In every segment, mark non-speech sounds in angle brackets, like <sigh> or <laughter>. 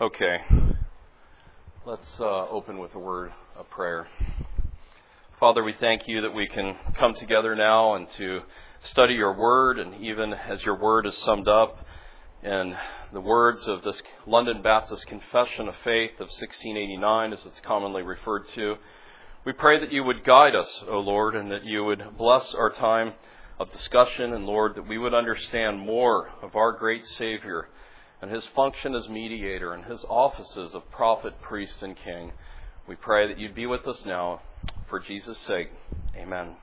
Okay. Let's uh, open with a word of prayer. Father, we thank you that we can come together now and to study your word, and even as your word is summed up in the words of this London Baptist Confession of Faith of 1689, as it's commonly referred to, we pray that you would guide us, O Lord, and that you would bless our time of discussion, and Lord, that we would understand more of our great Savior and his function as mediator and his offices of prophet, priest, and king. We pray that you'd be with us now for Jesus' sake. Amen.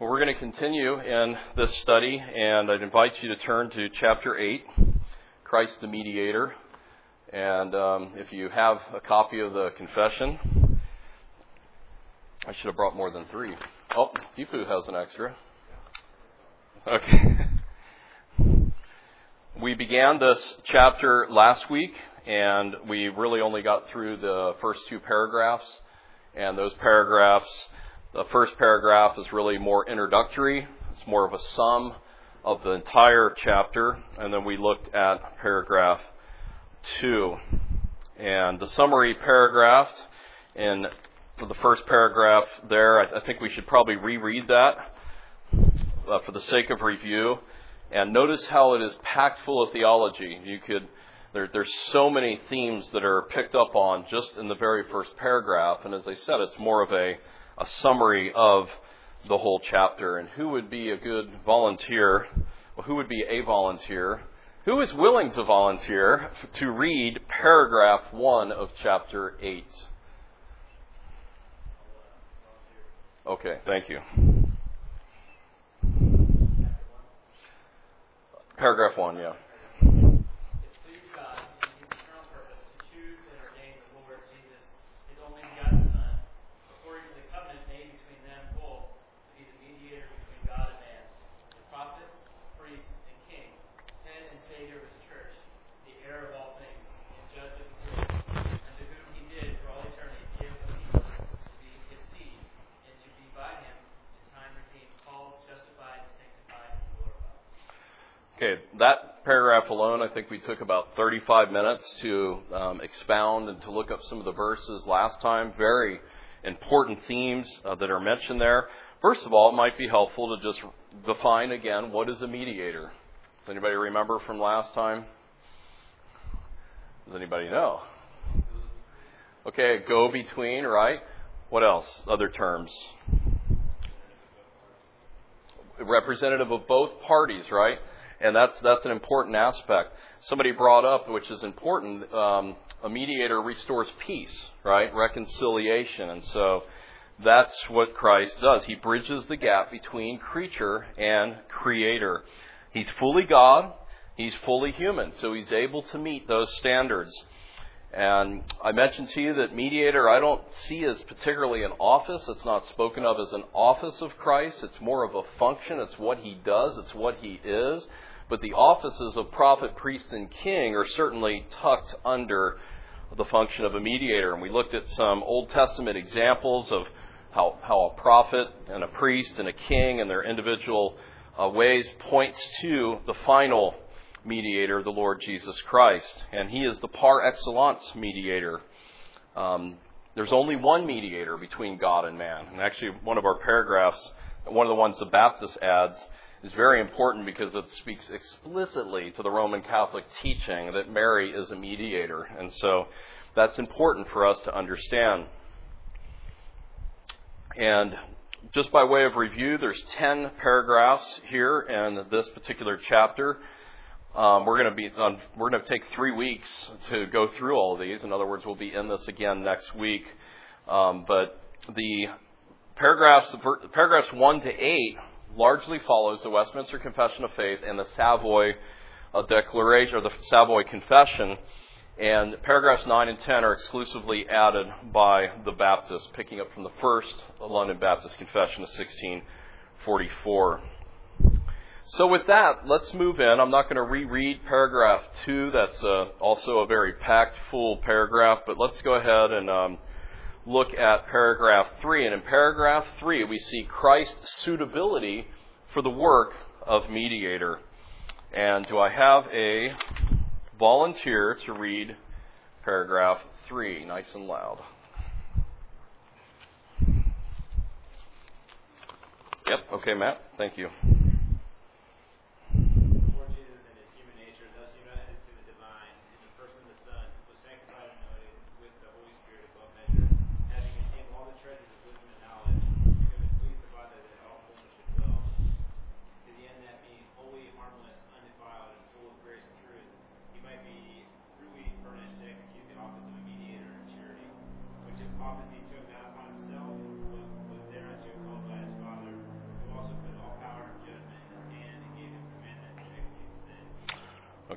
Well, we're going to continue in this study, and I'd invite you to turn to chapter 8, Christ the Mediator. And um, if you have a copy of the confession, I should have brought more than three. Oh, Deepu has an extra. Okay. We began this chapter last week, and we really only got through the first two paragraphs. And those paragraphs, the first paragraph is really more introductory, it's more of a sum of the entire chapter. And then we looked at paragraph two. And the summary paragraph in the first paragraph there, I, think we should probably reread that uh, for the sake of review. And notice how it is packed full of theology. You could there, there's so many themes that are picked up on just in the very first paragraph. And as I said, it's more of a, a summary of the whole chapter. And who would be a good volunteer? Well, who would be a volunteer? Who is willing to volunteer to read paragraph 1 of chapter 8? Okay, thank you. Paragraph 1, yeah. That paragraph alone, I think we took about 35 minutes to um, expound and to look up some of the verses last time. Very important themes uh, that are mentioned there. First of all, it might be helpful to just define again what is a mediator. Does anybody remember from last time? Does anybody know? Okay, a go between, right? What else? Other terms? Representative of both parties, right? And that's that's an important aspect. Somebody brought up, which is important. Um, a mediator restores peace, right? Reconciliation, and so that's what Christ does. He bridges the gap between creature and creator. He's fully God. He's fully human, so he's able to meet those standards. And I mentioned to you that mediator I don't see as particularly an office. It's not spoken of as an office of Christ. It's more of a function. It's what he does. It's what he is. But the offices of prophet, priest, and king are certainly tucked under the function of a mediator. And we looked at some Old Testament examples of how, how a prophet and a priest and a king and their individual uh, ways points to the final mediator, the Lord Jesus Christ. And he is the par excellence mediator. Um, there's only one mediator between God and man. And actually, one of our paragraphs, one of the ones the Baptist adds, is very important because it speaks explicitly to the Roman Catholic teaching that Mary is a mediator. And so that's important for us to understand. And just by way of review, there's 10 paragraphs here in this particular chapter. Um, we're going to be on, we're going to take three weeks to go through all of these. In other words, we'll be in this again next week. Um, but the paragraphs paragraphs one to eight largely follows the Westminster Confession of Faith and the Savoy uh, Declaration or the Savoy Confession. And paragraphs 9 and 10 are exclusively added by the Baptists, picking up from the first London Baptist Confession of 1644. So, with that, let's move in. I'm not going to reread paragraph 2. That's uh, also a very packed, full paragraph, but let's go ahead and um, look at paragraph 3. And in paragraph 3, we see Christ's suitability for the work of mediator. And do I have a volunteer to read paragraph 3, nice and loud. Yep, okay, Matt, thank you.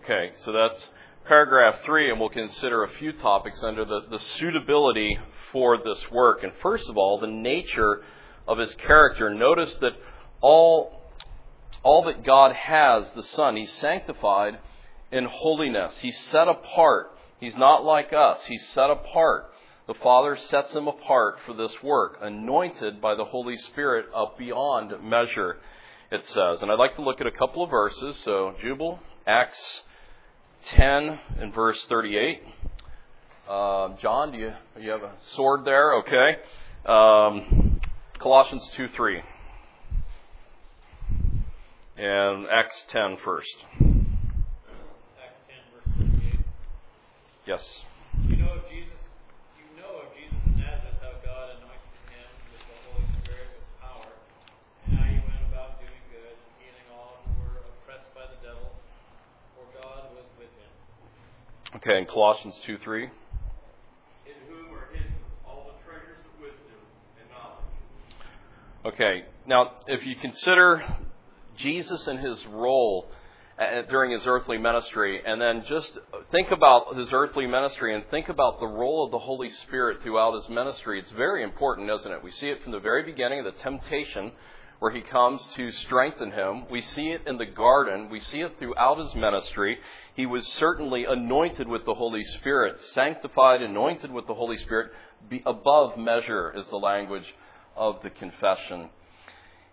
Okay, so that's paragraph three, and we'll consider a few topics under the, the suitability for this work. And first of all, the nature of his character. Notice that all, all that God has, the Son, he's sanctified in holiness. He's set apart. He's not like us. He's set apart. The Father sets him apart for this work, anointed by the Holy Spirit up beyond measure, it says. And I'd like to look at a couple of verses. So, Jubal, Acts 10 and verse 38. Uh, John, do you, you have a sword there? Okay. Um, Colossians 2 3. And Acts 10 first. Acts 10, verse 38. Yes. You know of Jesus Okay, in Colossians 2 3. In whom are hidden all the treasures of wisdom and knowledge. Okay, now if you consider Jesus and his role uh, during his earthly ministry, and then just think about his earthly ministry and think about the role of the Holy Spirit throughout his ministry, it's very important, isn't it? We see it from the very beginning of the temptation where he comes to strengthen him. We see it in the garden. We see it throughout his ministry. He was certainly anointed with the Holy Spirit, sanctified, anointed with the Holy Spirit, Be above measure is the language of the confession.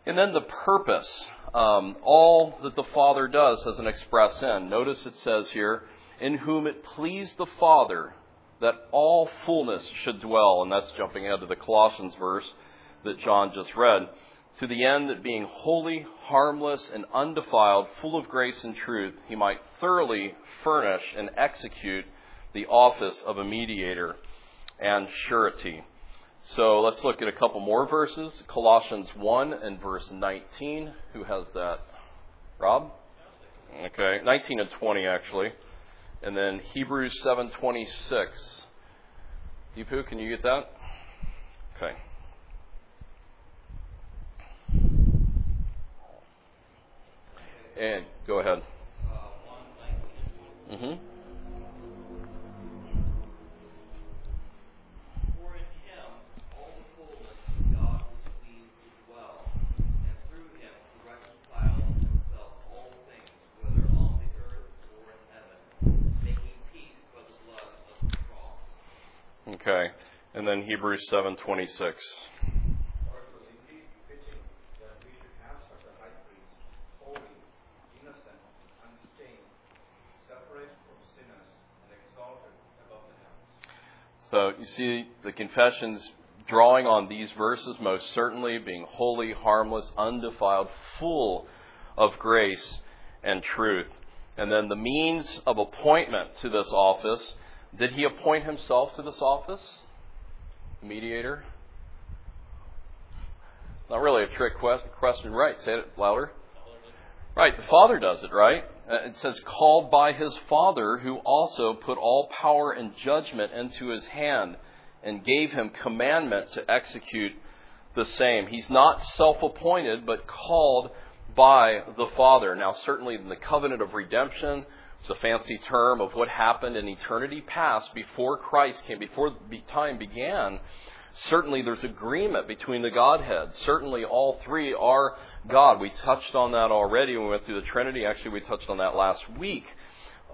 And then the purpose. Um, all that the Father does has an express end. Notice it says here, in whom it pleased the Father that all fullness should dwell. And that's jumping ahead to the Colossians verse that John just read to the end that being holy, harmless, and undefiled, full of grace and truth, he might thoroughly furnish and execute the office of a mediator and surety. So let's look at a couple more verses. Colossians 1 and verse 19. Who has that? Rob? Okay, 19 and 20 actually. And then Hebrews 7:26. Deepu, can you get that? Okay. And go ahead. Mm-hmm. Okay. And then Hebrews 7:26. So you see the confessions drawing on these verses most certainly being holy, harmless, undefiled, full of grace and truth. And then the means of appointment to this office. Did he appoint himself to this office? Mediator? Not really a trick question, right? Say it louder. Right, the Father does it, right? Uh, it says, called by his Father, who also put all power and judgment into his hand and gave him commandment to execute the same. He's not self appointed, but called by the Father. Now, certainly in the covenant of redemption, it's a fancy term of what happened in eternity past before Christ came, before time began certainly there's agreement between the Godhead. Certainly all three are God. We touched on that already when we went through the Trinity. Actually, we touched on that last week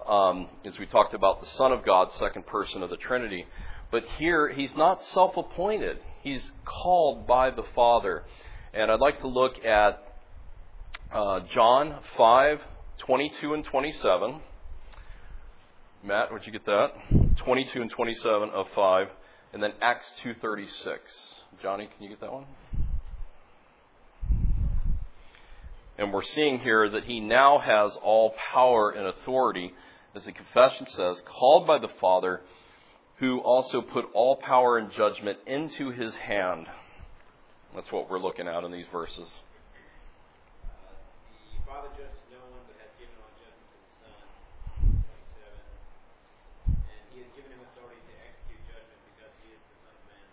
um, as we talked about the Son of God, second person of the Trinity. But here, he's not self appointed, he's called by the Father. And I'd like to look at uh, John 5 22 and 27. Matt, would you get that? 22 and 27 of 5. And then Acts 2.36. Johnny, can you get that one? And we're seeing here that he now has all power and authority, as the confession says, called by the Father, who also put all power and judgment into his hand. That's what we're looking at in these verses. The Father judges no one, but has given all judgment to the Son. 27. And he has given him authority to execute judgment because he is the Son of Man.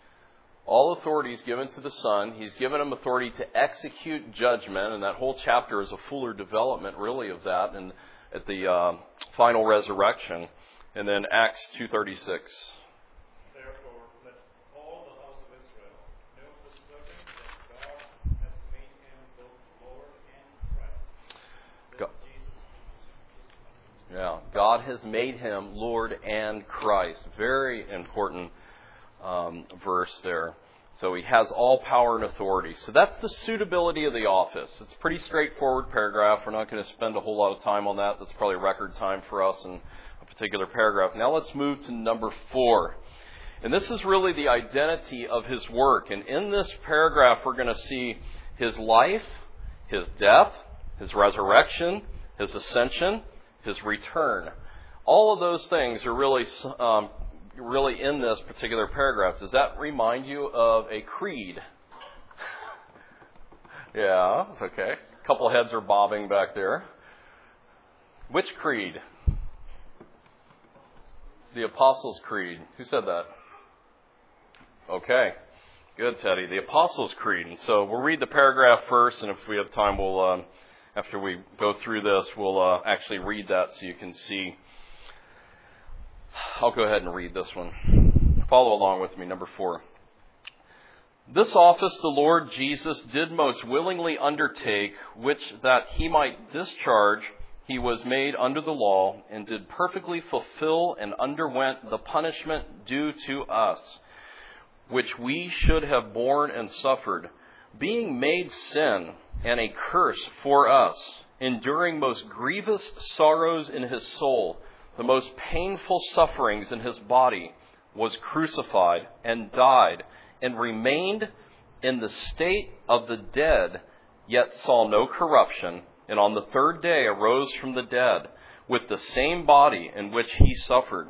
All authority is given to the Son. He's given him authority to execute judgment, and that whole chapter is a fuller development, really, of that, and at the uh, final resurrection. And then Acts two thirty six. Therefore, let all the house of Israel know for certain that God has made him both Lord and Christ. That God. Jesus Yeah, God has made him Lord and Christ. Very important um, verse there. So he has all power and authority. So that's the suitability of the office. It's a pretty straightforward paragraph. We're not going to spend a whole lot of time on that. That's probably record time for us in a particular paragraph. Now let's move to number four. And this is really the identity of his work. And in this paragraph, we're going to see his life, his death, his resurrection, his ascension, his return. All of those things are really, um, really in this particular paragraph. Does that remind you of a creed? <laughs> yeah, okay. A couple heads are bobbing back there. Which creed? The Apostles' Creed. Who said that? Okay. Good, Teddy. The Apostles' Creed. So we'll read the paragraph first, and if we have time, we'll, um, after we go through this, we'll uh, actually read that so you can see. I'll go ahead and read this one. Follow along with me. Number four. This office the Lord Jesus did most willingly undertake, which that he might discharge, he was made under the law, and did perfectly fulfill and underwent the punishment due to us, which we should have borne and suffered, being made sin and a curse for us, enduring most grievous sorrows in his soul, the most painful sufferings in his body, was crucified and died, and remained in the state of the dead, yet saw no corruption, and on the third day arose from the dead, with the same body in which he suffered,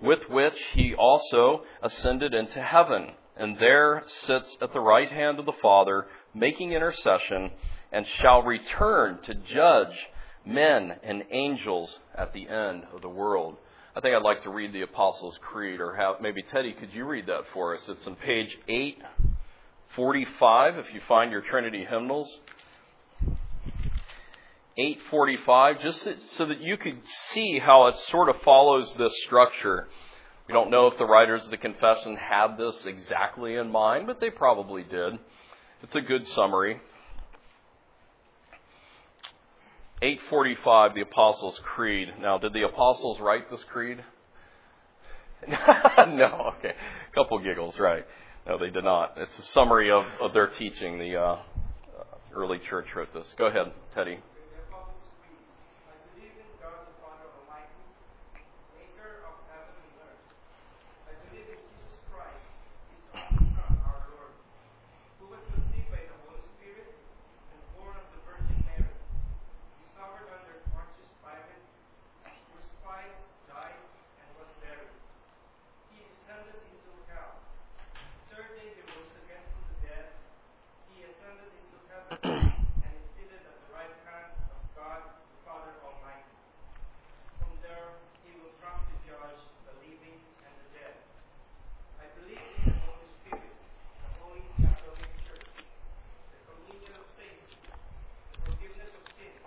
with which he also ascended into heaven, and there sits at the right hand of the Father, making intercession, and shall return to judge men and angels at the end of the world. I think I'd like to read the Apostles' Creed, or have maybe Teddy, could you read that for us? It's on page 845 if you find your Trinity hymnals. 845, just so that you could see how it sort of follows this structure. We don't know if the writers of the confession had this exactly in mind, but they probably did. It's a good summary. 845, the Apostles' Creed. Now, did the Apostles write this creed? <laughs> no, okay. A couple giggles, right. No, they did not. It's a summary of, of their teaching. The uh, early church wrote this. Go ahead, Teddy. The Apostles' Creed. I believe in God the Father Almighty, maker of heaven and earth. I believe in Jesus Christ, His only Son, our Lord, who was conceived by the Holy Spirit and born of the Virgin Mary. He suffered under Pontius Pilate, crucified, died, and was buried. He descended into hell. Third day he rose again from the dead. He ascended into heaven and is seated at the right hand of God the Father Almighty. From there he will come to judge the living and the dead. I believe in the Holy Spirit, the Holy Catholic Church, the communion of saints, the forgiveness of sins,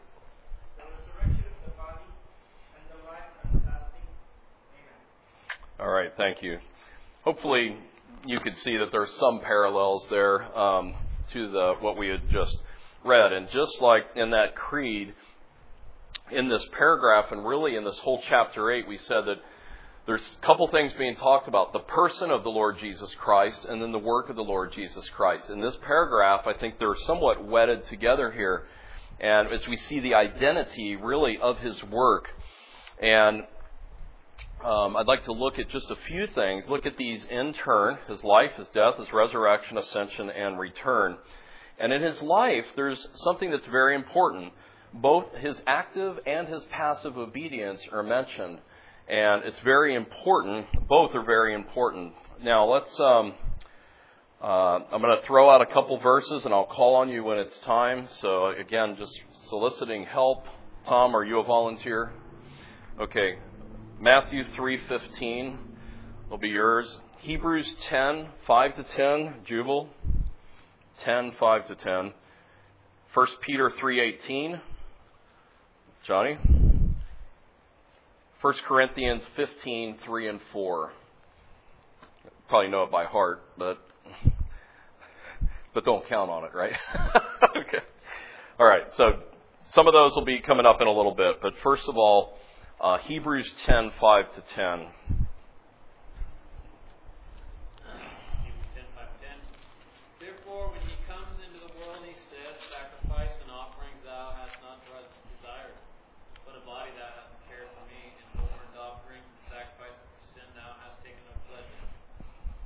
the resurrection of the body, and the life everlasting. Amen. All right, thank you. Hopefully, you could see that there's some parallels there um, to the what we had just read, and just like in that creed, in this paragraph, and really in this whole chapter eight, we said that there's a couple things being talked about: the person of the Lord Jesus Christ, and then the work of the Lord Jesus Christ. In this paragraph, I think they're somewhat wedded together here, and as we see the identity really of His work, and um, I'd like to look at just a few things. Look at these in turn his life, his death, his resurrection, ascension, and return. And in his life, there's something that's very important. Both his active and his passive obedience are mentioned. And it's very important. Both are very important. Now, let's. Um, uh, I'm going to throw out a couple verses and I'll call on you when it's time. So, again, just soliciting help. Tom, are you a volunteer? Okay. Matthew 3:15 will be yours. Hebrews 10, 5 to 10, Jubal. 10, 5 to 10. 1 Peter 3.18. Johnny? 1 Corinthians 15, 3 and 4. Probably know it by heart, but but don't count on it, right? <laughs> okay. All right. So some of those will be coming up in a little bit, but first of all, uh, Hebrews 10, 5 to 10. Hebrews 10, 5, 10. Therefore, when he comes into the world, he says, Sacrifice and offerings thou hast not desired, but a body thou hast prepared for me, and burnt offerings and sacrifices for sin thou hast taken no pleasure.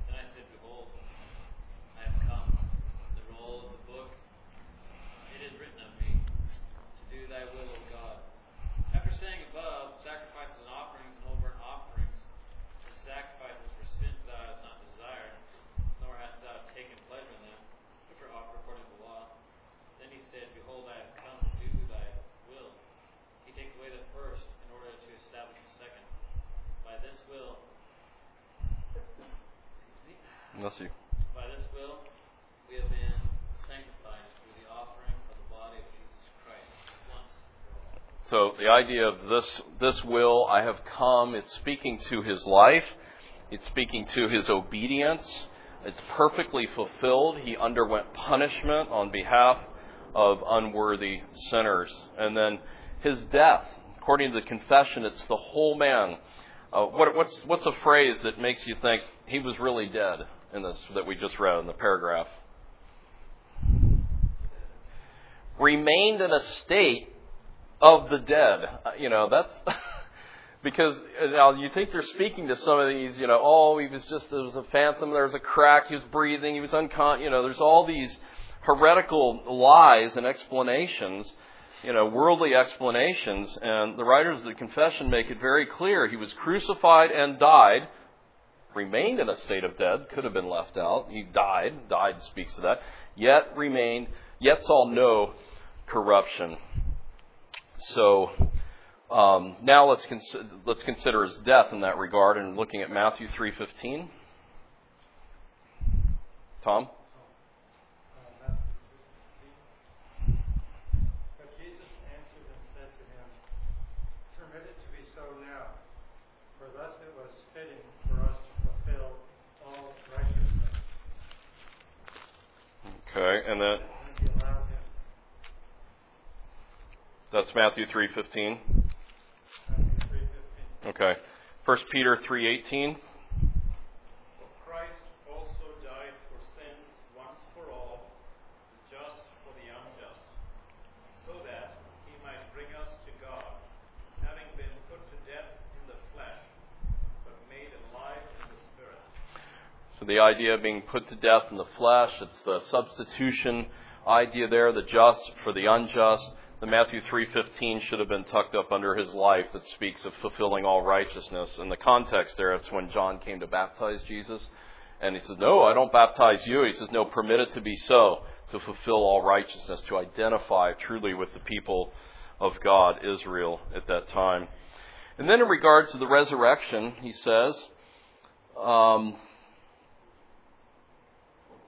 Then I said, Behold, I have come. The roll of the book, it is written of me, to do thy will, O God. After saying above, sacrifices and offerings and whole burnt offerings, and sacrifices for sins thou hast not desired, nor hast thou taken pleasure in them, which are offered according to the law. Then he said, Behold, I have come to do thy will. He takes away the first in order to establish the second. By this will, excuse me, Bless you. by this will we have been sanctified through the offering of the body of Jesus Christ once for all. So the idea of this this will I have come, it's speaking to his life, it's speaking to his obedience. It's perfectly fulfilled. He underwent punishment on behalf of unworthy sinners. And then his death, according to the confession, it's the whole man. Uh, what, what's what's a phrase that makes you think he was really dead in this that we just read in the paragraph? Remained in a state of the dead. Uh, You know, that's <laughs> because uh, now you think they're speaking to some of these, you know, oh, he was just, there was a phantom, there was a crack, he was breathing, he was uncon, you know, there's all these heretical lies and explanations, you know, worldly explanations, and the writers of the confession make it very clear he was crucified and died, remained in a state of dead, could have been left out, he died, died speaks to that, yet remained, yet saw no corruption. So um, now let's consider, let's consider his death in that regard, and looking at Matthew three fifteen. Tom, Uh, Matthew 3:15. For all, the just for the unjust, so that he might bring us to God, having been put to death in the flesh, but made alive in the Spirit. So the idea of being put to death in the flesh, it's the substitution idea there, the just for the unjust. The Matthew 3:15 should have been tucked up under his life that speaks of fulfilling all righteousness. In the context there, it's when John came to baptize Jesus. And he says, No, I don't baptize you. He says, No, permit it to be so, to fulfill all righteousness, to identify truly with the people of God, Israel, at that time. And then in regards to the resurrection, he says, um,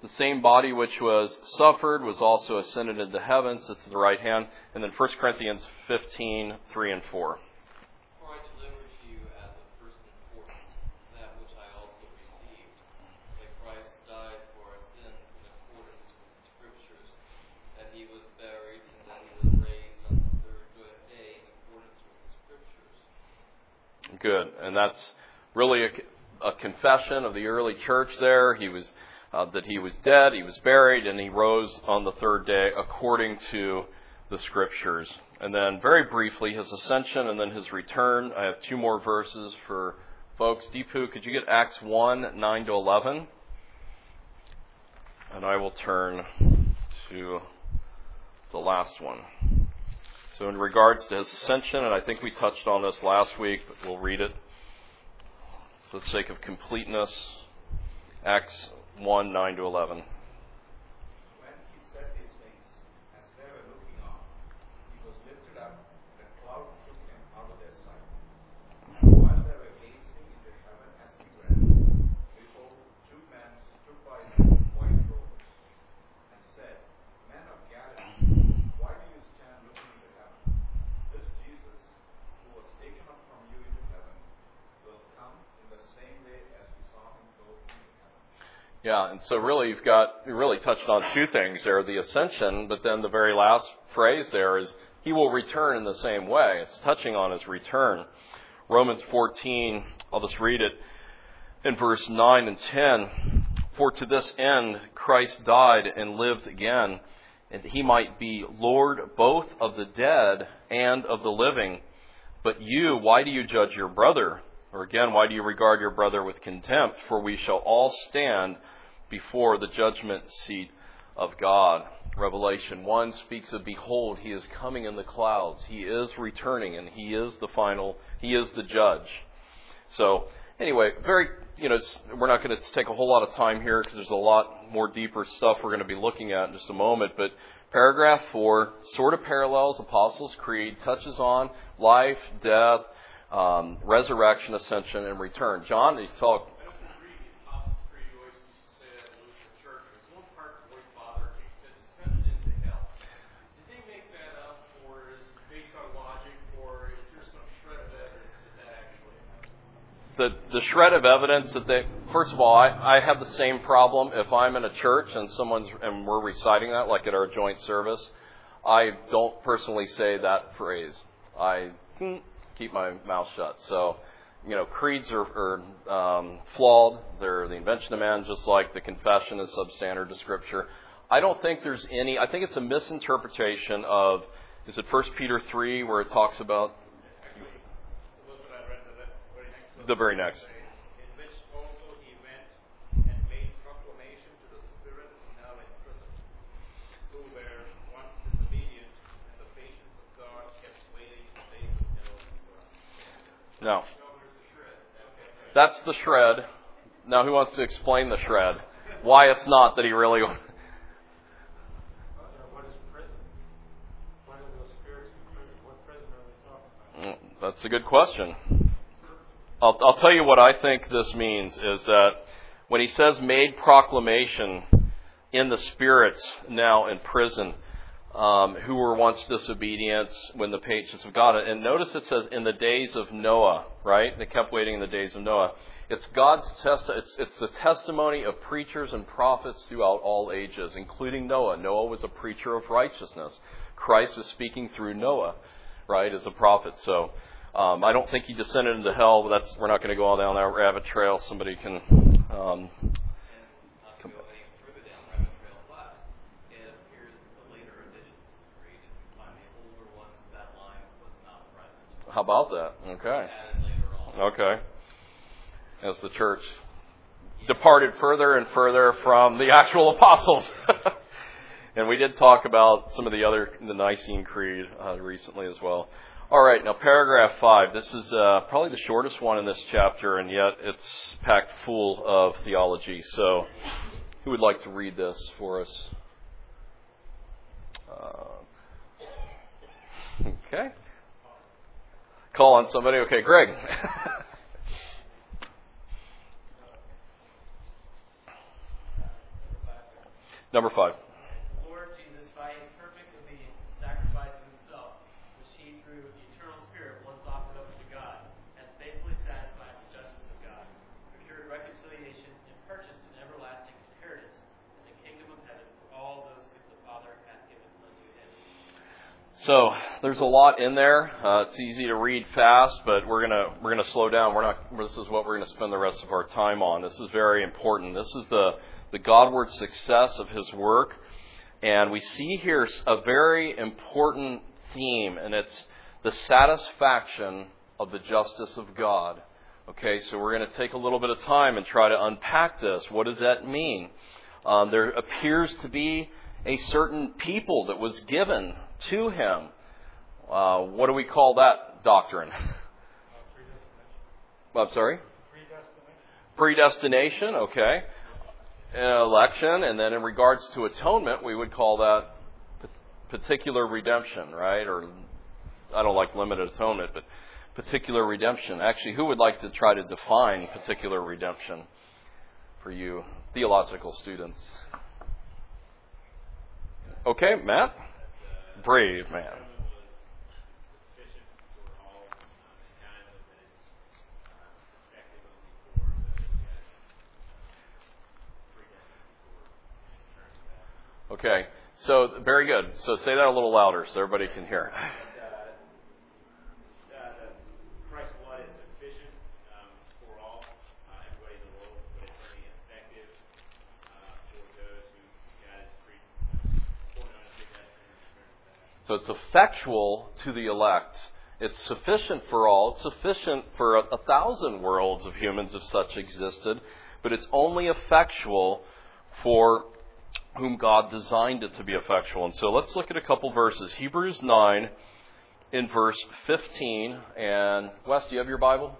the same body which was suffered was also ascended into heaven, sits at the right hand. And then 1 Corinthians 15, 3 and 4. For I delivered to you as of first importance that which I also received, Christ died for our sins in accordance with the Scriptures, that he was buried, and that he was raised on the third day in accordance with the Scriptures. Good. And that's really a, a confession of the early church there. He was, uh, that he was dead, he was buried, and he rose on the third day according to the scriptures. And then very briefly, his ascension and then his return. I have two more verses for folks, Deepu, could you get Acts 1 9 to 11? And I will turn to the last one. So, in regards to his ascension, and I think we touched on this last week, but we'll read it for the sake of completeness. Acts 1 9 to 11. When he said these things, as they were looking on, he was lifted up, and a cloud took him out of their sight. And while they were gazing into heaven as he went, behold, two men stood by them in white robes, and said, Men of Galilee, why do you stand looking into heaven? This Jesus, who was taken up from you into heaven, will come in the same way as you saw him go into heaven. Yeah, and so really you've got you really touched on two things there, the ascension, but then the very last phrase there is he will return in the same way. It's touching on his return. Romans 14, I'll just read it in verse 9 and 10. For to this end Christ died and lived again, and he might be Lord both of the dead and of the living. But you, why do you judge your brother? Or again, why do you regard your brother with contempt? For we shall all stand before the judgment seat of God. Revelation 1 speaks of, Behold, he is coming in the clouds. He is returning, and he is the final, he is the judge. So, anyway, very, you know, we're not going to take a whole lot of time here because there's a lot more deeper stuff we're going to be looking at in just a moment. But paragraph 4 sort of parallels Apostles' Creed, touches on life, death, um, resurrection, ascension, and return. John, you talk. I don't agree with the Apostles' Creed. You always used to say that in the Lutheran Church. There's one part the Holy Father he said descended into hell. Did they make that up, or is it based on logic, or is there some shred of evidence that that actually happened? the the shred of evidence that they first of all I, I have the same problem if I'm in a church and someone's and we're reciting that like at our joint service I don't personally say that phrase I hmm, keep my mouth shut. So you know creeds are, are um, flawed. They're the invention of man just like the confession is substandard to scripture. I don't think there's any I think it's a misinterpretation of is it first Peter 3 where it talks about Look what I read the very next one. the very next In which also he went and made proclamation to the spirits now in prison, who were once disobedient, and the patience of God kept waiting to save the Noah and Torah. No. That's the shred. Now, who wants to explain the shred? Why it's not that he really. <laughs> That's a good question. I'll, I'll tell you what I think this means is that when he says made proclamation in the spirits now in prison, um, who were once disobedient when the patience of God. And notice it says in the days of Noah, right? They kept waiting in the days of Noah. It's God's test. It's, it's the testimony of preachers and prophets throughout all ages, including Noah. Noah was a preacher of righteousness. Christ was speaking through Noah, right, as a prophet. So um, I don't think he descended into hell. But that's we're not going to go all down that rabbit trail. Somebody can. Um, And not to go any further down Rabbit Trail 5, it appears the later editions of the Creed, if you find the older ones, that line was not present. How about that? Okay. Okay. As the church departed further and further from the actual apostles. <laughs> and we did talk about some of the other, the Nicene Creed uh, recently as well. All right, now paragraph 5. This is uh, probably the shortest one in this chapter, and yet it's packed full of theology. So, who would like to read this for us? Uh, okay. Call on somebody. Okay, Greg. <laughs> Number five. The Lord Jesus, by his perfect obedience and sacrifice of himself, which he through the eternal Spirit once offered up to God, hath faithfully satisfied the justice of God, procured reconciliation, and purchased an everlasting inheritance in the kingdom of heaven for all those whom the Father hath given unto him. So there's a lot in there. Uh, it's easy to read fast, but we're gonna we're gonna slow down. We're not. This is what we're gonna spend the rest of our time on. This is very important. This is the the Godward success of His work, and we see here a very important theme, and it's the satisfaction of the justice of God Okay, so we're going to take a little bit of time and try to unpack this. What does that mean? Um, there appears to be a certain people that was given to him. Uh, what do we call that doctrine? I'm sorry? Predestination, Predestination, okay. Election, and then in regards to atonement, we would call that particular redemption, right? Or I don't like limited atonement, but particular redemption. Actually, who would like to try to define particular redemption for you theological students? Okay, Matt? Brave man. Okay, so very good. So say that a little louder so everybody can hear. uh, that Christ's blood is sufficient um, for all, uh, everybody in the world, but it's only effective uh, for those who God has pre foreknown and predestined and determined that. So it's effectual to the elect. It's sufficient for all. It's sufficient for a, a thousand worlds of humans if such existed, but it's only effectual for whom God designed it to be effectual. And so let's look at a couple verses. Hebrews 9 in verse 15. And Wes, do you have your Bible?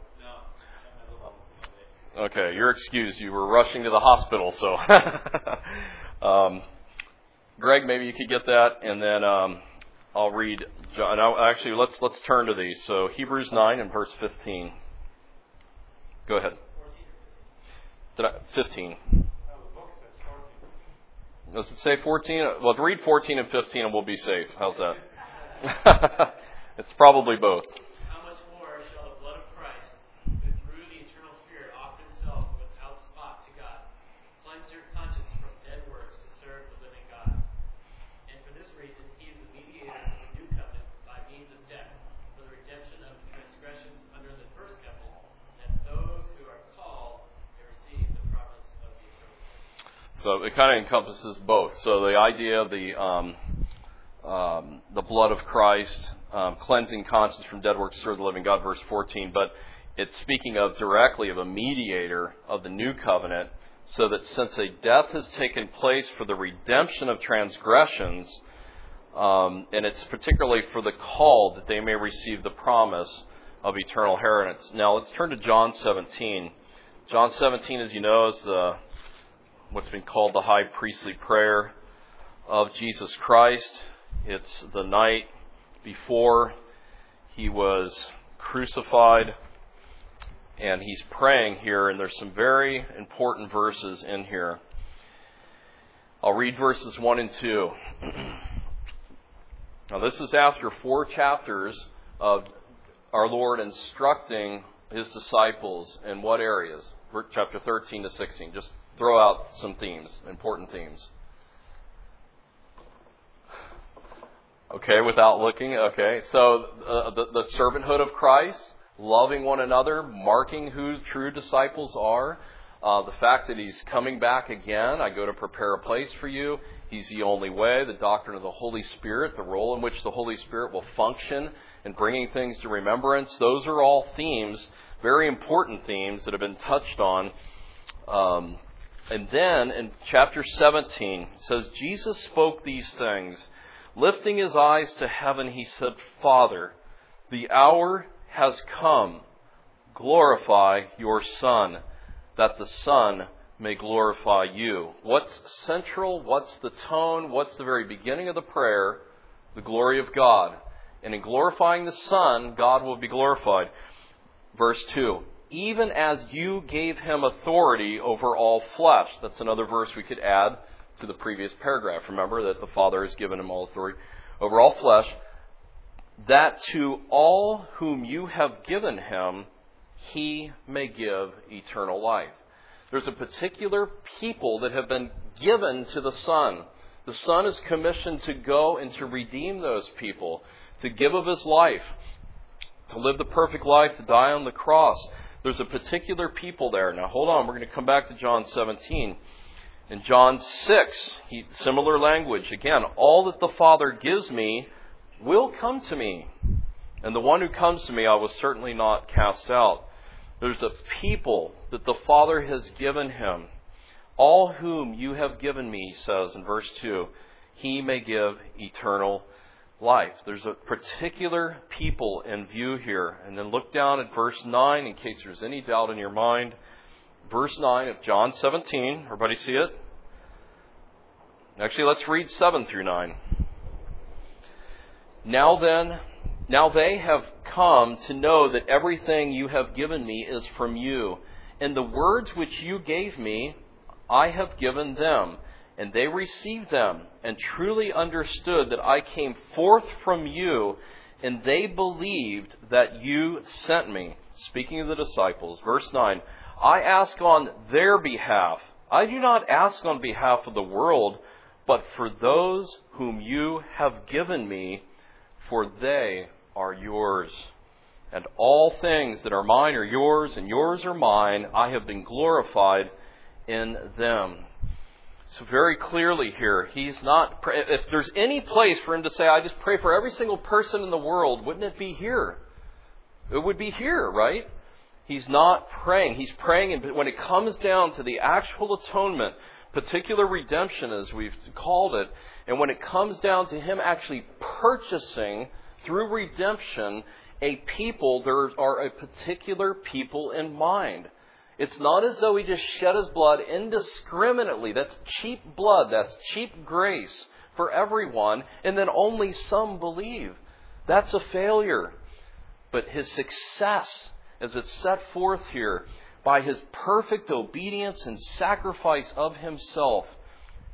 No. Okay, you're excused. You were rushing to the hospital, so. <laughs> um, Greg, maybe you could get that, and then um, I'll read. John. Actually, let's let's turn to these. So Hebrews nine and verse fifteen. Go ahead. Did I, fifteen. Does it say fourteen? Well, read fourteen and fifteen, and we'll be safe. How's that? <laughs> it's probably both. How much more shall the blood of Christ, who through the eternal Spirit offered himself without spot to God, cleanse your conscience from dead works to serve the living God? And for this reason, he is the mediator of the new covenant by means of death, for the redemption of the transgressions under the first covenant, that those who are called may receive the promise of the eternal life. So it kind of encompasses both. So the idea of the um, um, the blood of Christ, um, cleansing conscience from dead works through the living God, verse 14. But it's speaking of directly of a mediator of the new covenant, so that since a death has taken place for the redemption of transgressions, um, and it's particularly for the called that they may receive the promise of eternal inheritance. Now let's turn to John 17. John 17, as you know, is the what's been called the high priestly prayer of Jesus Christ. It's the night before he was crucified, and he's praying here, and there's some very important verses in here. I'll read verses 1 and 2. <clears throat> now, this is after four chapters of our Lord instructing his disciples in what areas? Chapter 13 to 16. Just throw out some themes, important themes. Okay, without looking. Okay, so uh, the, the servanthood of Christ, loving one another, marking who true disciples are. Uh, the fact that he's coming back again, I go to prepare a place for you. He's the only way. The doctrine of the Holy Spirit, the role in which the Holy Spirit will function in bringing things to remembrance. Those are all themes, very important themes that have been touched on. Um, and then in chapter 17, it says, Jesus spoke these things. Lifting his eyes to heaven, he said, Father, the hour has come. Glorify your Son, that the Son may glorify you. What's central? What's the tone? What's the very beginning of the prayer? The glory of God. And in glorifying the Son, God will be glorified. Verse 2 Even as you gave him authority over all flesh. That's another verse we could add to the previous paragraph. Remember that the Father has given him all authority over all flesh, that to all whom you have given him, he may give eternal life. There's a particular people that have been given to the Son. The Son is commissioned to go and to redeem those people, to give of his life, to live the perfect life, to die on the cross. There's a particular people there. Now, hold on, we're going to come back to John 17. In John 6, he, similar language. Again, all that the Father gives me will come to me. And the one who comes to me, I will certainly not cast out. There's a people that the Father has given him. All whom you have given me, he says in verse 2, he may give eternal life. There's a particular people in view here. And then look down at verse 9 in case there's any doubt in your mind. Verse 9 of John 17. Everybody see it? Actually, let's read 7 through 9. Now then, now they have come to know that everything you have given me is from you. And the words which you gave me, I have given them. And they received them and truly understood that I came forth from you, and they believed that you sent me. Speaking of the disciples, verse 9 I ask on their behalf. I do not ask on behalf of the world, but for those whom you have given me, for they are yours. And all things that are mine are yours, and yours are mine. I have been glorified in them. So, very clearly here, he's not. If there's any place for him to say, I just pray for every single person in the world, wouldn't it be here? It would be here, right? He's not praying. He's praying, and when it comes down to the actual atonement, particular redemption, as we've called it, and when it comes down to him actually purchasing through redemption a people, there are a particular people in mind. It's not as though he just shed his blood indiscriminately. That's cheap blood. That's cheap grace for everyone, and then only some believe. That's a failure. But his success, as it's set forth here, by his perfect obedience and sacrifice of himself,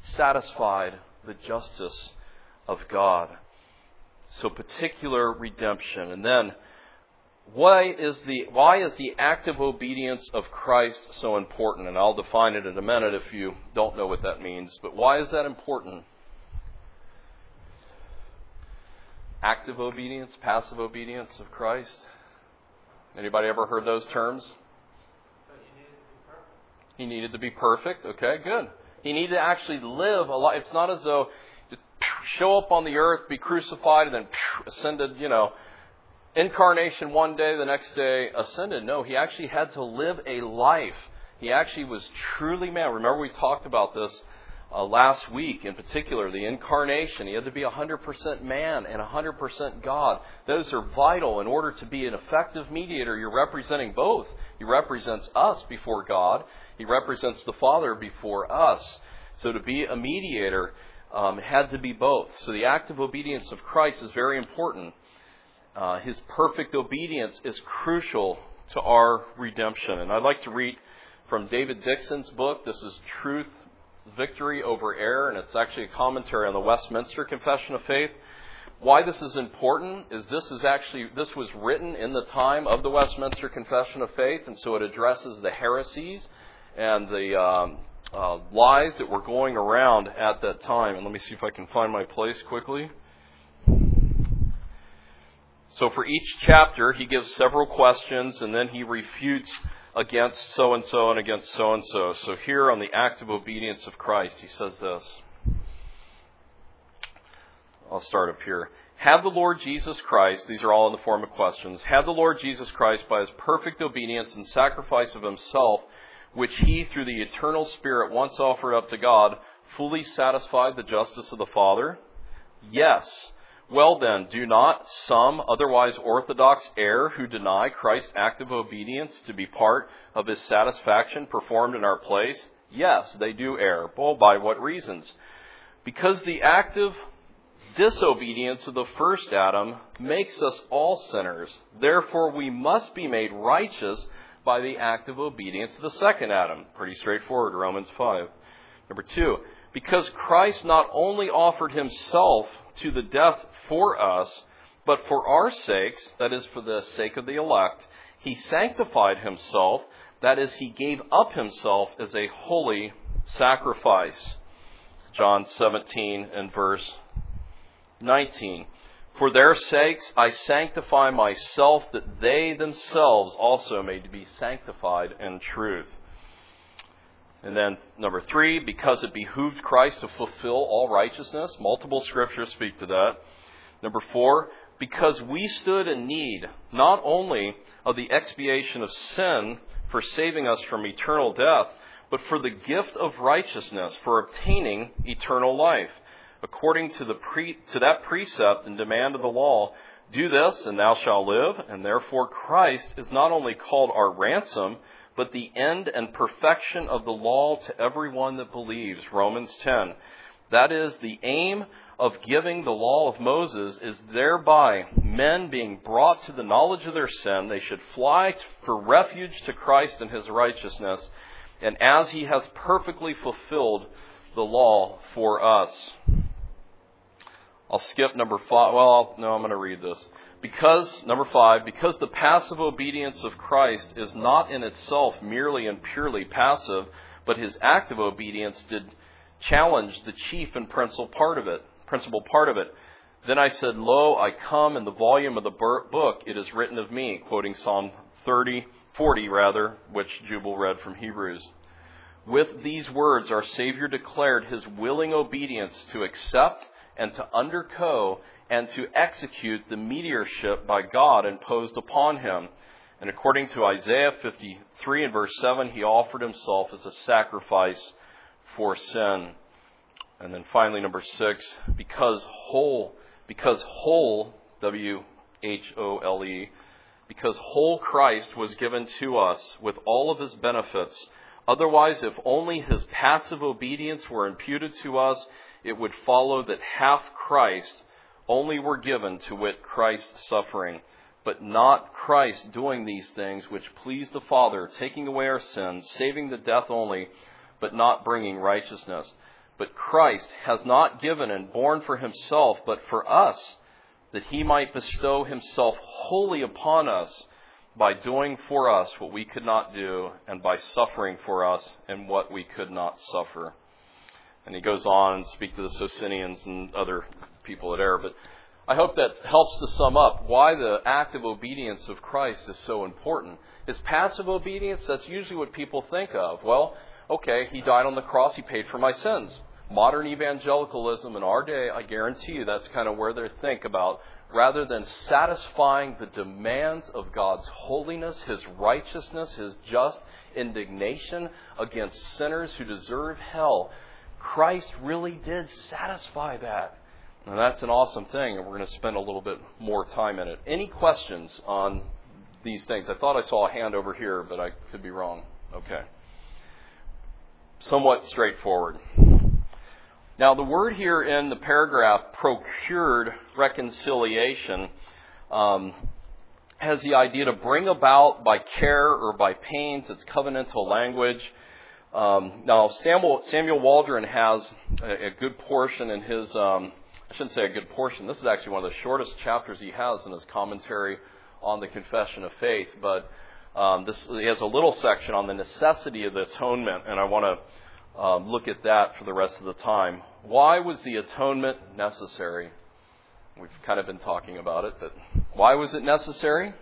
satisfied the justice of God. So particular redemption. And then why is the why is the active obedience of Christ so important? And I'll define it in a minute if you don't know what that means. But why is that important? Active obedience, passive obedience of Christ. Anybody ever heard those terms? He needed to be perfect. Okay, good. He needed to actually live a life. It's not as though just show up on the earth, be crucified, and then ascended, you know, incarnation one day, the next day ascended. No, he actually had to live a life. He actually was truly man. Remember, we talked about this uh, last week in particular, the incarnation. He had to be 100% man and 100% God. Those are vital in order to be an effective mediator. You're representing both. He represents us before God, He represents the Father before us. So to be a mediator um, had to be both. So the active obedience of Christ is very important. Uh, his perfect obedience is crucial to our redemption. And I'd like to read from David Dickson's book. This is Truth, Victory Over Error, and it's actually a commentary on the Westminster Confession of Faith. Why this is important is this is actually this was written in the time of the Westminster Confession of Faith, and so it addresses the heresies and the um, uh, lies that were going around at that time. And let me see if I can find my place quickly. So for each chapter, he gives several questions and then he refutes against so and so and against so and so. So here on the active obedience of Christ, he says this. I'll start up here. Had the Lord Jesus Christ, these are all in the form of questions, had the Lord Jesus Christ, by his perfect obedience and sacrifice of himself, which he, through the eternal Spirit, once offered up to God, fully satisfied the justice of the Father? Yes. Well then, do not some otherwise orthodox err who deny Christ's active obedience to be part of his satisfaction performed in our place? Yes, they do err. Well, by what reasons? Because the active disobedience of the first Adam makes us all sinners. Therefore, we must be made righteous by the active obedience of the second Adam. Pretty straightforward, Romans 5. Number two, because Christ not only offered himself to the death for us, but for our sakes, that is, for the sake of the elect, he sanctified himself, that is, he gave up himself as a holy sacrifice. John 17 and verse 19. For their sakes I sanctify myself, that they themselves also may be sanctified in truth. And then number three, because it behooved Christ to fulfill all righteousness. Multiple scriptures speak to that. Number four, because we stood in need not only of the expiation of sin for saving us from eternal death, but for the gift of righteousness for obtaining eternal life, according to, the pre- to that precept and demand of the law. Do this, and thou shalt live. And therefore, Christ is not only called our ransom, but the end and perfection of the law to everyone that believes. Romans 10. That is, the aim of giving the law of Moses is thereby men being brought to the knowledge of their sin. They should fly for refuge to Christ and his righteousness, and as he hath perfectly fulfilled the law for us. I'll skip number five. Well, no, I'm going to read this. Because, number five, because the passive obedience of Christ is not in itself merely and purely passive, but his active obedience did challenge the chief and principal part of it. Principal part of it. Then I said, Lo, I come in the volume of the book, it is written of me, quoting Psalm 30, 40 rather, which Jubal read from Hebrews. With these words, our Savior declared his willing obedience to accept and to undergo and to execute the mediatorship by God imposed upon him. And according to Isaiah 53 and verse 7, he offered himself as a sacrifice for sin. And then finally, number six, because whole, because whole, W H O L E, because whole Christ was given to us with all of his benefits. Otherwise, if only his passive obedience were imputed to us, it would follow that half Christ only were given to wit Christ's suffering, but not Christ doing these things which please the Father, taking away our sins, saving the death only, but not bringing righteousness. But Christ has not given and borne for himself, but for us, that he might bestow himself wholly upon us by doing for us what we could not do, and by suffering for us in what we could not suffer. And he goes on and speak to the Socinians and other people at error. But I hope that helps to sum up why the active obedience of Christ is so important. His passive obedience, that's usually what people think of. Well, okay, he died on the cross, he paid for my sins. Modern evangelicalism in our day, I guarantee you that's kind of where they think about rather than satisfying the demands of God's holiness, His righteousness, His just indignation against sinners who deserve hell. Christ really did satisfy that. And that's an awesome thing, and we're going to spend a little bit more time in it. Any questions on these things? I thought I saw a hand over here, but I could be wrong. Okay. Somewhat straightforward. Now, the word here in the paragraph, procured reconciliation, um, has the idea to bring about by care or by pains. It's covenantal language. Um, now, Samuel, Samuel Waldron has a, a good portion in his, um, I shouldn't say a good portion, this is actually one of the shortest chapters he has in his commentary on the Confession of Faith, but um, this, he has a little section on the necessity of the atonement, and I want to um, look at that for the rest of the time. Why was the atonement necessary? We've kind of been talking about it, but why was it necessary?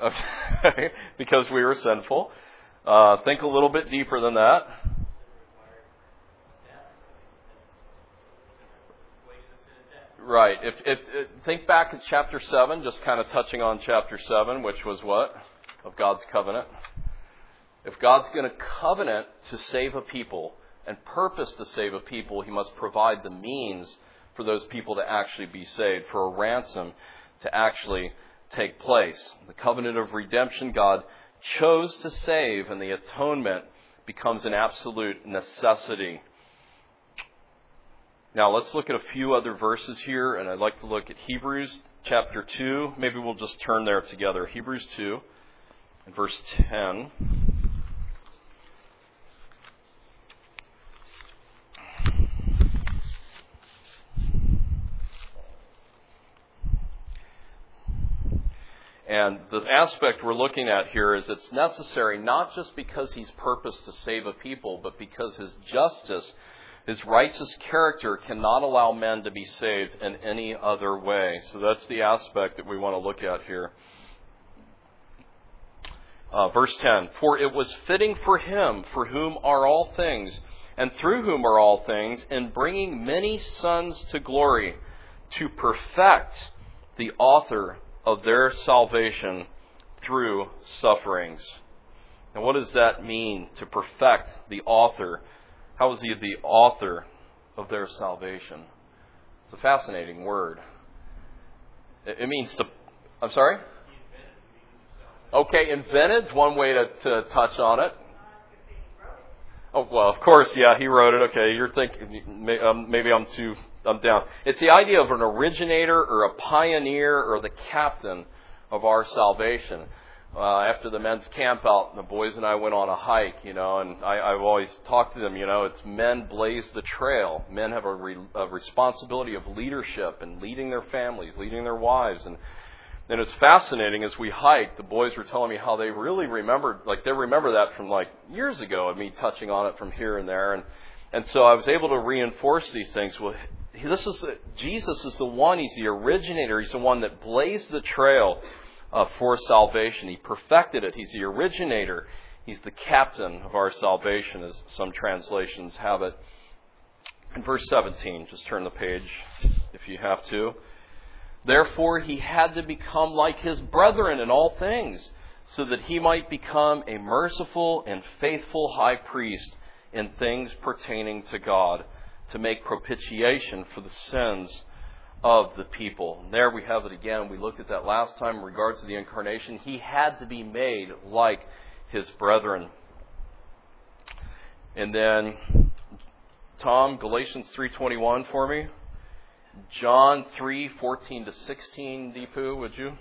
Okay, because we were sinful. <laughs> Uh, think a little bit deeper than that. Right. If, if, if think back at chapter seven, just kind of touching on chapter seven, which was what of God's covenant. If God's going to covenant to save a people and purpose to save a people, He must provide the means for those people to actually be saved, for a ransom to actually take place. The covenant of redemption, God chose to save, and the atonement becomes an absolute necessity. Now, let's look at a few other verses here, and I'd like to look at Hebrews chapter 2. Maybe we'll just turn there together. Hebrews 2, and verse 10. And the aspect we're looking at here is it's necessary not just because he's purposed to save a people, but because his justice, his righteous character cannot allow men to be saved in any other way. So that's the aspect that we want to look at here. Uh, verse 10 For it was fitting for him, for whom are all things, and through whom are all things, in bringing many sons to glory to perfect the author of their salvation through sufferings. And what does that mean to perfect the author? How is he the author of their salvation? It's a fascinating word. It means to. I'm sorry? Okay, invented one way to, to touch on it. Oh well, of course, yeah, he wrote it. Okay, you're thinking um, maybe I'm too I'm down. It's the idea of an originator or a pioneer or the captain of our salvation. Uh, after the men's camp out, the boys and I went on a hike, you know, and I, I've always talked to them, you know, it's men blaze the trail. Men have a, re, a responsibility of leadership and leading their families, leading their wives, and and it's fascinating as we hiked, the boys were telling me how they really remembered, like they remember that from like years ago of me touching on it from here and there. And, and so I was able to reinforce these things. Well, this is, Jesus is the one, He's the originator, He's the one that blazed the trail uh, for salvation. He perfected it. He's the originator. He's the captain of our salvation, as some translations have it. In verse 17, just turn the page if you have to. Therefore, he had to become like his brethren in all things, so that he might become a merciful and faithful high priest in things pertaining to God, to make propitiation for the sins of the people. And there we have it again. We looked at that last time in regards to the incarnation. He had to be made like his brethren. And then Tom, Galatians 3:21 for me. John 3:14 to 16, Deepu, would you?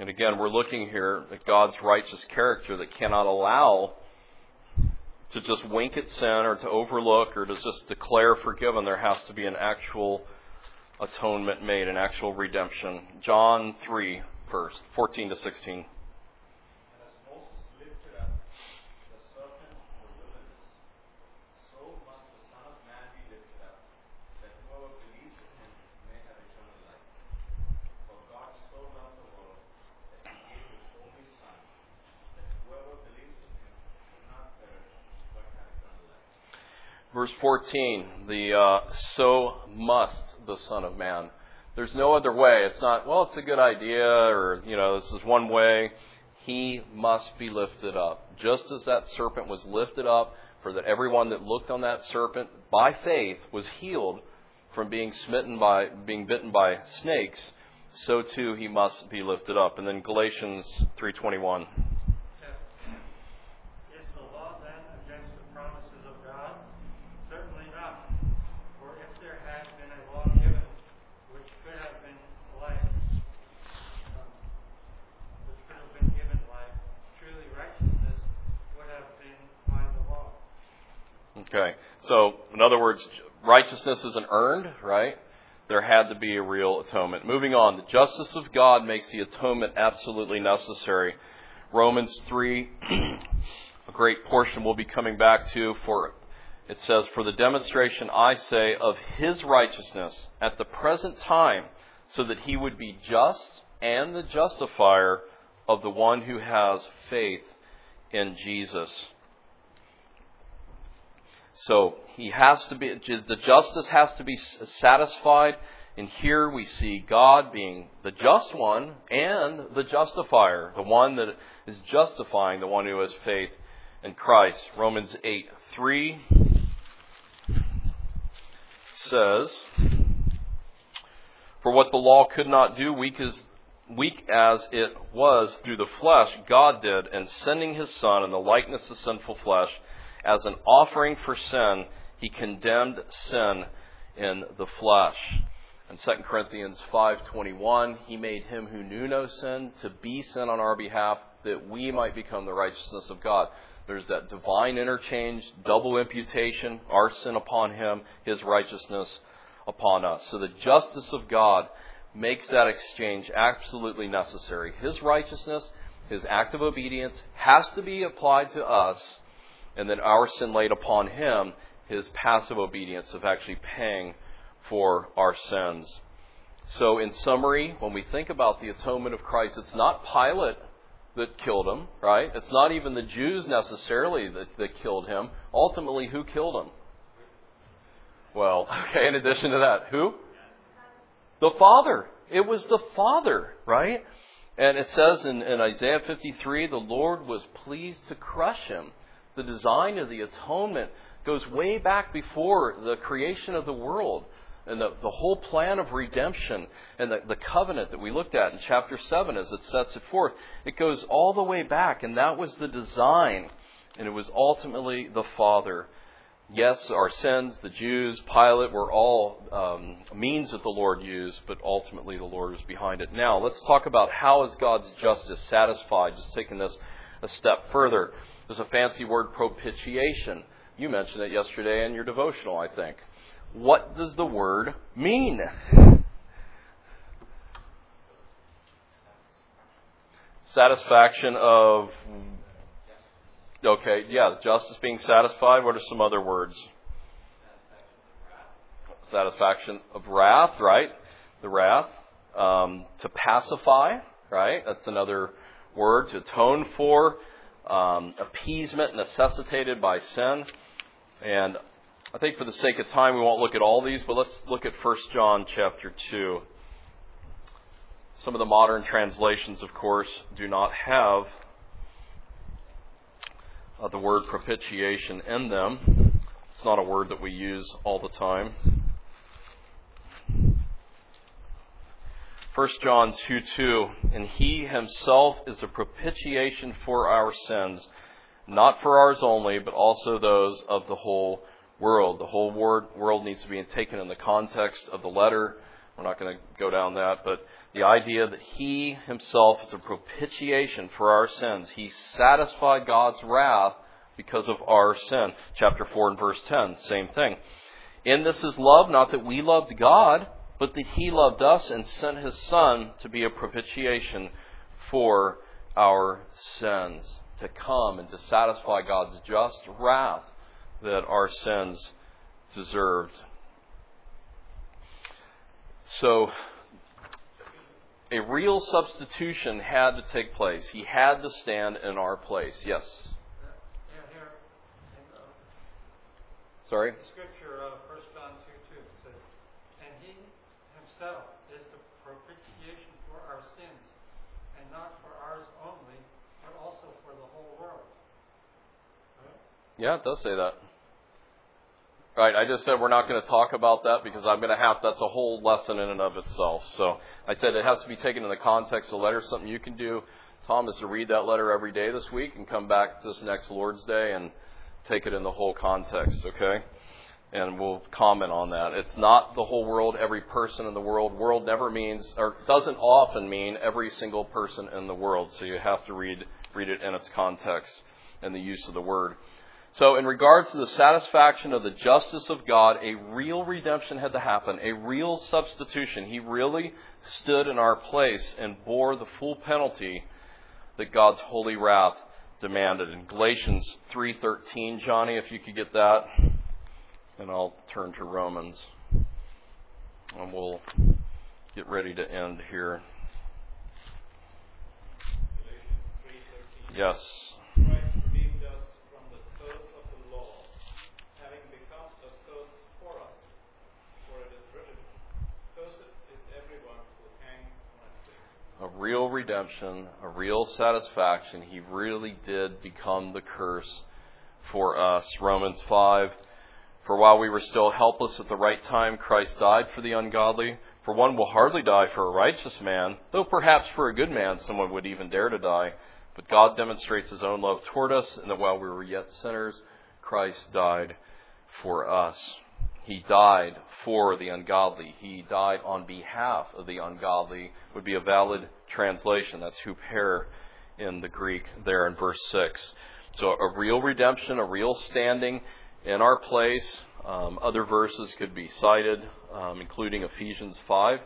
And again, we're looking here at God's righteous character that cannot allow to just wink at sin or to overlook or to just declare forgiven. There has to be an actual atonement made, an actual redemption. John 3, first, 14 to 16. Verse 14, the uh, so must the Son of Man. There's no other way. It's not, well, it's a good idea or, you know, this is one way. He must be lifted up. Just as that serpent was lifted up, for that everyone that looked on that serpent by faith was healed from being smitten by, being bitten by snakes, so too he must be lifted up. And then Galatians 321. Okay. So, in other words, righteousness isn't earned, right? There had to be a real atonement. Moving on, the justice of God makes the atonement absolutely necessary. Romans 3, <clears throat> a great portion we'll be coming back to, for it says, For the demonstration, I say, of his righteousness at the present time, so that he would be just and the justifier of the one who has faith in Jesus. So he has to be, the justice has to be satisfied. And here we see God being the just one and the justifier, the one that is justifying the one who has faith in Christ. Romans 8 3 says, For what the law could not do, weak as, weak as it was through the flesh, God did, and sending his Son in the likeness of sinful flesh as an offering for sin, he condemned sin in the flesh. In 2 Corinthians 5:21, he made him who knew no sin to be sin on our behalf that we might become the righteousness of God. There's that divine interchange, double imputation, our sin upon him, his righteousness upon us. So the justice of God makes that exchange absolutely necessary. His righteousness, his active obedience has to be applied to us and then our sin laid upon him, his passive obedience of actually paying for our sins. So, in summary, when we think about the atonement of Christ, it's not Pilate that killed him, right? It's not even the Jews necessarily that, that killed him. Ultimately, who killed him? Well, <laughs> okay, in addition to that, who? The Father. It was the Father, right? And it says in, in Isaiah 53 the Lord was pleased to crush him. The design of the atonement goes way back before the creation of the world and the, the whole plan of redemption and the, the covenant that we looked at in chapter 7 as it sets it forth. It goes all the way back, and that was the design. And it was ultimately the Father. Yes, our sins, the Jews, Pilate, were all um, means that the Lord used, but ultimately the Lord was behind it. Now, let's talk about how is God's justice satisfied, just taking this a step further. There's a fancy word, propitiation. You mentioned it yesterday in your devotional, I think. What does the word mean? Satisfaction of. Okay, yeah, justice being satisfied. What are some other words? Satisfaction of wrath, right? The wrath. Um, to pacify, right? That's another word. To atone for. Um, appeasement necessitated by sin. And I think for the sake of time, we won't look at all these, but let's look at 1 John chapter 2. Some of the modern translations, of course, do not have uh, the word propitiation in them. It's not a word that we use all the time. 1 John 2 2, and he himself is a propitiation for our sins, not for ours only, but also those of the whole world. The whole world needs to be taken in the context of the letter. We're not going to go down that, but the idea that he himself is a propitiation for our sins. He satisfied God's wrath because of our sin. Chapter 4 and verse 10, same thing. In this is love, not that we loved God, but that he loved us and sent his Son to be a propitiation for our sins, to come and to satisfy God's just wrath that our sins deserved. So, a real substitution had to take place. He had to stand in our place. Yes? Yeah, here, in Sorry? the scripture, uh, 1 John 2 2, it says, And he is the propitiation for our sins, and not for ours only, but also for the whole world. Right? Yeah, it does say that. Right, I just said we're not going to talk about that because I'm going to have, that's a whole lesson in and of itself. So I said it has to be taken in the context of the letter. Something you can do, Tom, is to read that letter every day this week and come back this next Lord's Day and take it in the whole context, okay? And we'll comment on that. It's not the whole world, every person in the world. World never means, or doesn't often mean every single person in the world. So you have to read, read it in its context and the use of the word. So, in regards to the satisfaction of the justice of God, a real redemption had to happen, a real substitution. He really stood in our place and bore the full penalty that God's holy wrath demanded. In Galatians 3:13, Johnny, if you could get that, and I'll turn to Romans, and we'll get ready to end here. Yes. Christ redeemed us from the curse of the law, having become a curse for us. For it is written, Cursed is everyone who hangs on a tree. a real redemption, a real satisfaction. He really did become the curse for us. Romans 5 For while we were still helpless at the right time, Christ died for the ungodly. For one will hardly die for a righteous man, though perhaps for a good man someone would even dare to die. But God demonstrates his own love toward us, in that while we were yet sinners, Christ died for us. He died for the ungodly. He died on behalf of the ungodly, would be a valid translation. That's huper in the Greek there in verse 6. So a real redemption, a real standing in our place. Um, other verses could be cited, um, including Ephesians 5,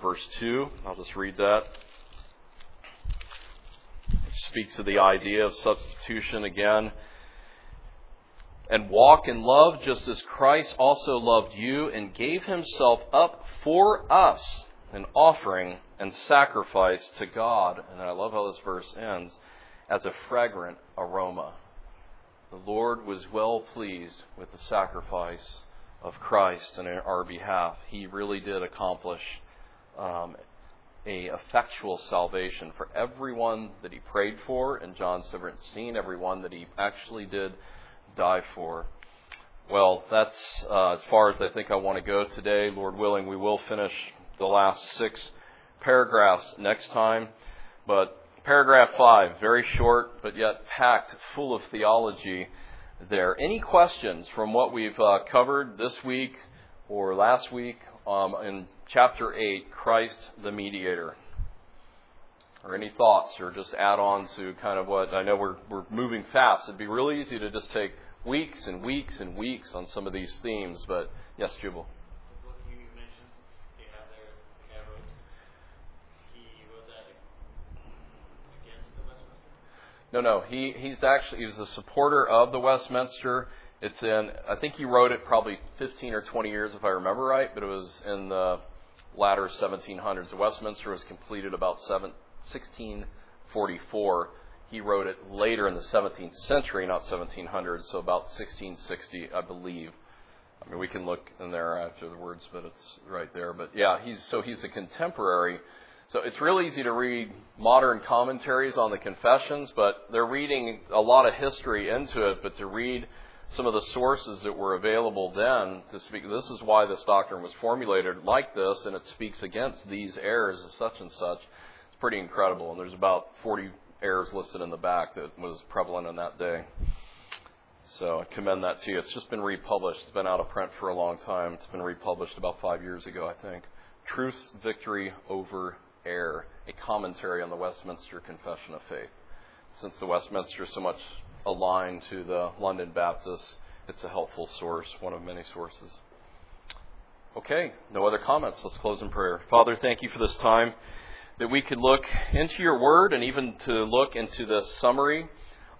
verse 2. I'll just read that. Which speaks of the idea of substitution again and walk in love just as Christ also loved you and gave himself up for us, an offering and sacrifice to God. And I love how this verse ends as a fragrant aroma. The Lord was well pleased with the sacrifice of Christ in our behalf. He really did accomplish um, a effectual salvation for everyone that he prayed for in John 17, everyone that he actually did die for. Well, that's uh, as far as I think I want to go today. Lord willing, we will finish the last six paragraphs next time. But paragraph five, very short, but yet packed full of theology there. Any questions from what we've uh, covered this week or last week um, in chapter 8, Christ the Mediator? Or any thoughts or just add on to kind of what I know we're, we're moving fast. It'd be really easy to just take weeks and weeks and weeks on some of these themes, but yes, Jubal. The book you mentioned, you have there, the guy wrote, he wrote that against the Westminster? No, no. He he's actually he was a supporter of the Westminster. It's in I think he wrote it probably 15 or 20 years if I remember right, but it was in the latter 1700s. The Westminster was completed about 7, 1644. He wrote it later in the 17th century, not 1700, so about 1660, I believe. I mean, we can look in there after the words, but it's right there. But yeah, he's so he's a contemporary. So it's really easy to read modern commentaries on the confessions, but they're reading a lot of history into it. But to read some of the sources that were available then to speak, this is why this doctrine was formulated like this, and it speaks against these errors of such and such. It's pretty incredible. And there's about 40 errors listed in the back that was prevalent in that day. So I commend that to you. It's just been republished. It's been out of print for a long time. It's been republished about five years ago, I think. Truth's Victory Over Error, a commentary on the Westminster Confession of Faith. Since the Westminster is so much aligned to the London Baptists, it's a helpful source, one of many sources. Okay, no other comments. Let's close in prayer. Father, thank you for this time that we could look into your word and even to look into this summary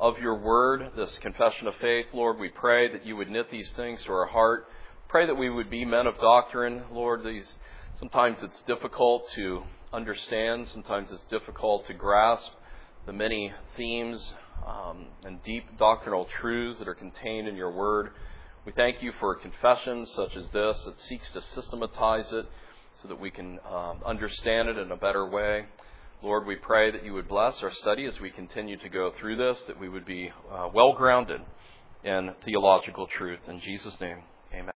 of your word, this confession of faith. Lord, we pray that you would knit these things to our heart. Pray that we would be men of doctrine. Lord, these sometimes it's difficult to understand, sometimes it's difficult to grasp the many themes um, and deep doctrinal truths that are contained in your word. We thank you for confessions such as this that seeks to systematize it so that we can um, understand it in a better way. Lord, we pray that you would bless our study as we continue to go through this, that we would be uh, well grounded in theological truth. In Jesus' name.